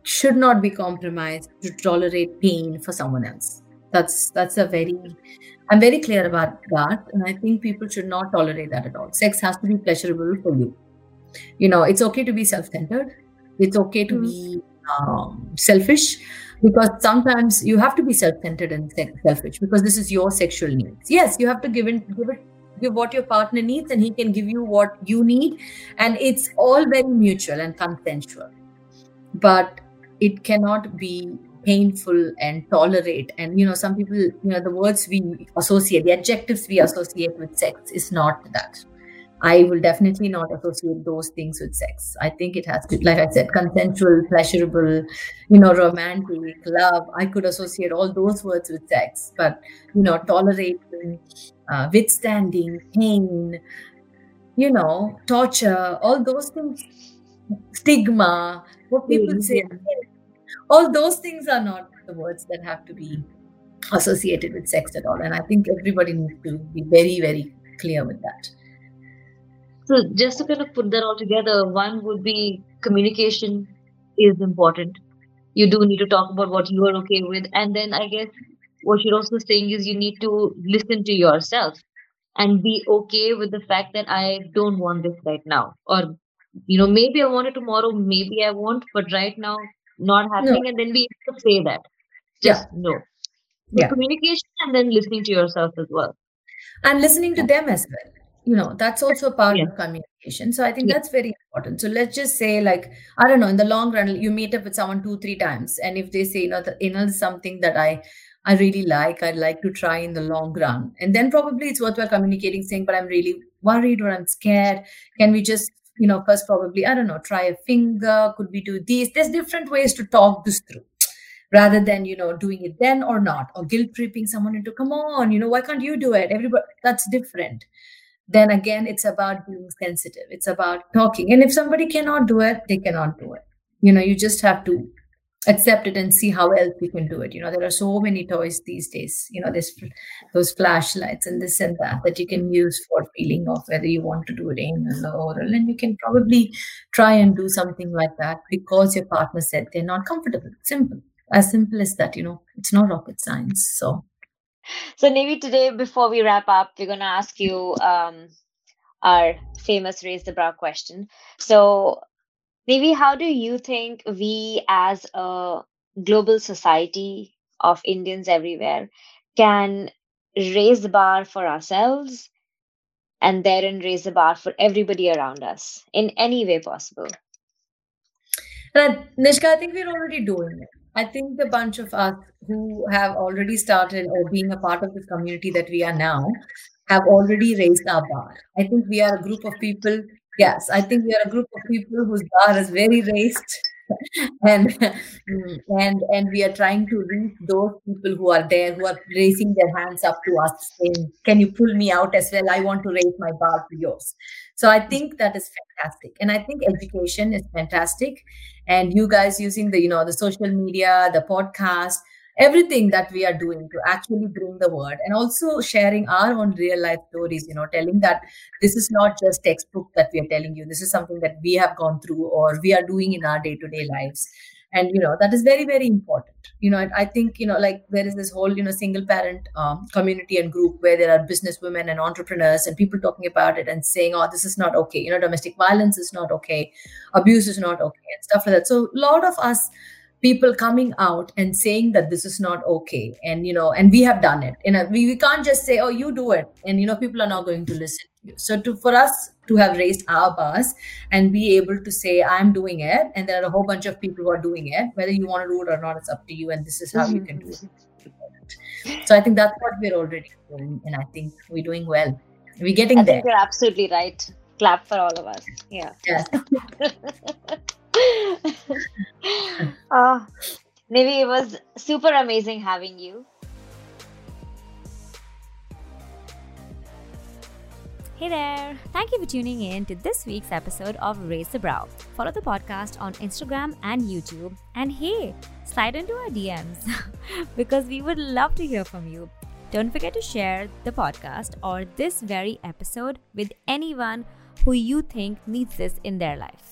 should not be compromised to tolerate pain for someone else. That's that's a very I'm very clear about that. And I think people should not tolerate that at all. Sex has to be pleasurable for you. You know, it's okay to be self-centered It's okay to be um, selfish because sometimes you have to be self-centered and selfish because this is your sexual needs. Yes, you have to give it, give it, give what your partner needs, and he can give you what you need, and it's all very mutual and consensual. But it cannot be painful and tolerate and you know some people you know the words we associate the adjectives we associate with sex is not that I will definitely not associate those things with sex. I think it has to, like I said, consensual, pleasurable, you know, romantic, love. I could associate all those words with sex, but you know, tolerating, uh, withstanding, pain, you know, torture, all those things, stigma, what people say, all those things are not the words that have to be associated with sex at all. And I think everybody needs to be very, very clear with that. So just to kind of put that all together, one would be communication is important. You do need to talk about what you are okay with. And then I guess what you're also saying is you need to listen to yourself and be okay with the fact that I don't want this right now. Or, you know, maybe I want it tomorrow, maybe I won't, but right now not happening. And then be able to say that. Just Yeah. no. So Yeah. communication and then listening to yourself as well. and listening to them as well you know that's also a part Yeah. of communication. So i think Yeah. that's very important. So let's just say like i don't know in the long run you meet up with someone two three times and if they say you know the something that i i really like i'd like to try in the long run and then probably it's worthwhile communicating saying but i'm really worried or i'm scared. Can we just you know first probably i don't know try a finger? Could we do these there's different ways to talk this through rather than you know doing it then or not or guilt tripping someone into come on you know why can't you do it? Everybody that's different then again it's about being sensitive. It's about talking. And if somebody cannot do it they cannot do it. You know you just have to accept it and see how else you can do it. You know there are so many toys these days you know there's those flashlights and this and that that you can use for feeling of whether you want to do it anal or oral. And you can probably try and do something like that because your partner said they're not comfortable. Simple. As simple as that you know. It's not rocket science so So, Nevi, today, before we wrap up, we're going to ask you um, our famous raise the brow question. So, Nevi, how do you think we as a global society of Indians everywhere can raise the bar for ourselves and therein raise the bar for everybody around us in any way possible? And Nishka, I think we're already doing it. I think the bunch of us who have already started or being a part of this community that we are now have already raised our bar. I think we are a group of people. Yes, I think we are a group of people whose bar is very raised, and and and we are trying to reach those people who are there who are raising their hands up to us, saying, "Can you pull me out as well? I want to raise my bar to yours." So I think that is fantastic, and I think education is fantastic and you guys using the you know the social media the podcast everything that we are doing to actually bring the word and also sharing our own real life stories you know telling that this is not just textbook that we are telling you. This is something that we have gone through or we are doing in our day to day lives. And you know that is very very important. You know I, I think you know like there is this whole you know single parent um, community and group where there are business women and entrepreneurs and people talking about it and saying oh this is not okay. You know domestic violence is not okay. Abuse is not okay and stuff like that. So a lot of us people coming out and saying that this is not okay and you know and we have done it you uh, know we, we can't just say oh you do it and you know people are not going to listen to you so to for us to have raised our bars and be able to say i'm doing it and there are a whole bunch of people who are doing it whether you want to do it or not it's up to you and this is how you can do it so i think that's what we're already doing and i think we're doing well we're getting I there you're absolutely right. Clap for all of us. Yeah. yes. uh, Nivi, it was super amazing having you. Hey there! Thank you for tuning in to this week's episode of Raise the Brow. Follow the podcast on Instagram and YouTube. And hey, slide into our DMs because we would love to hear from you. Don't forget to share the podcast or this very episode with anyone who you think needs this in their life.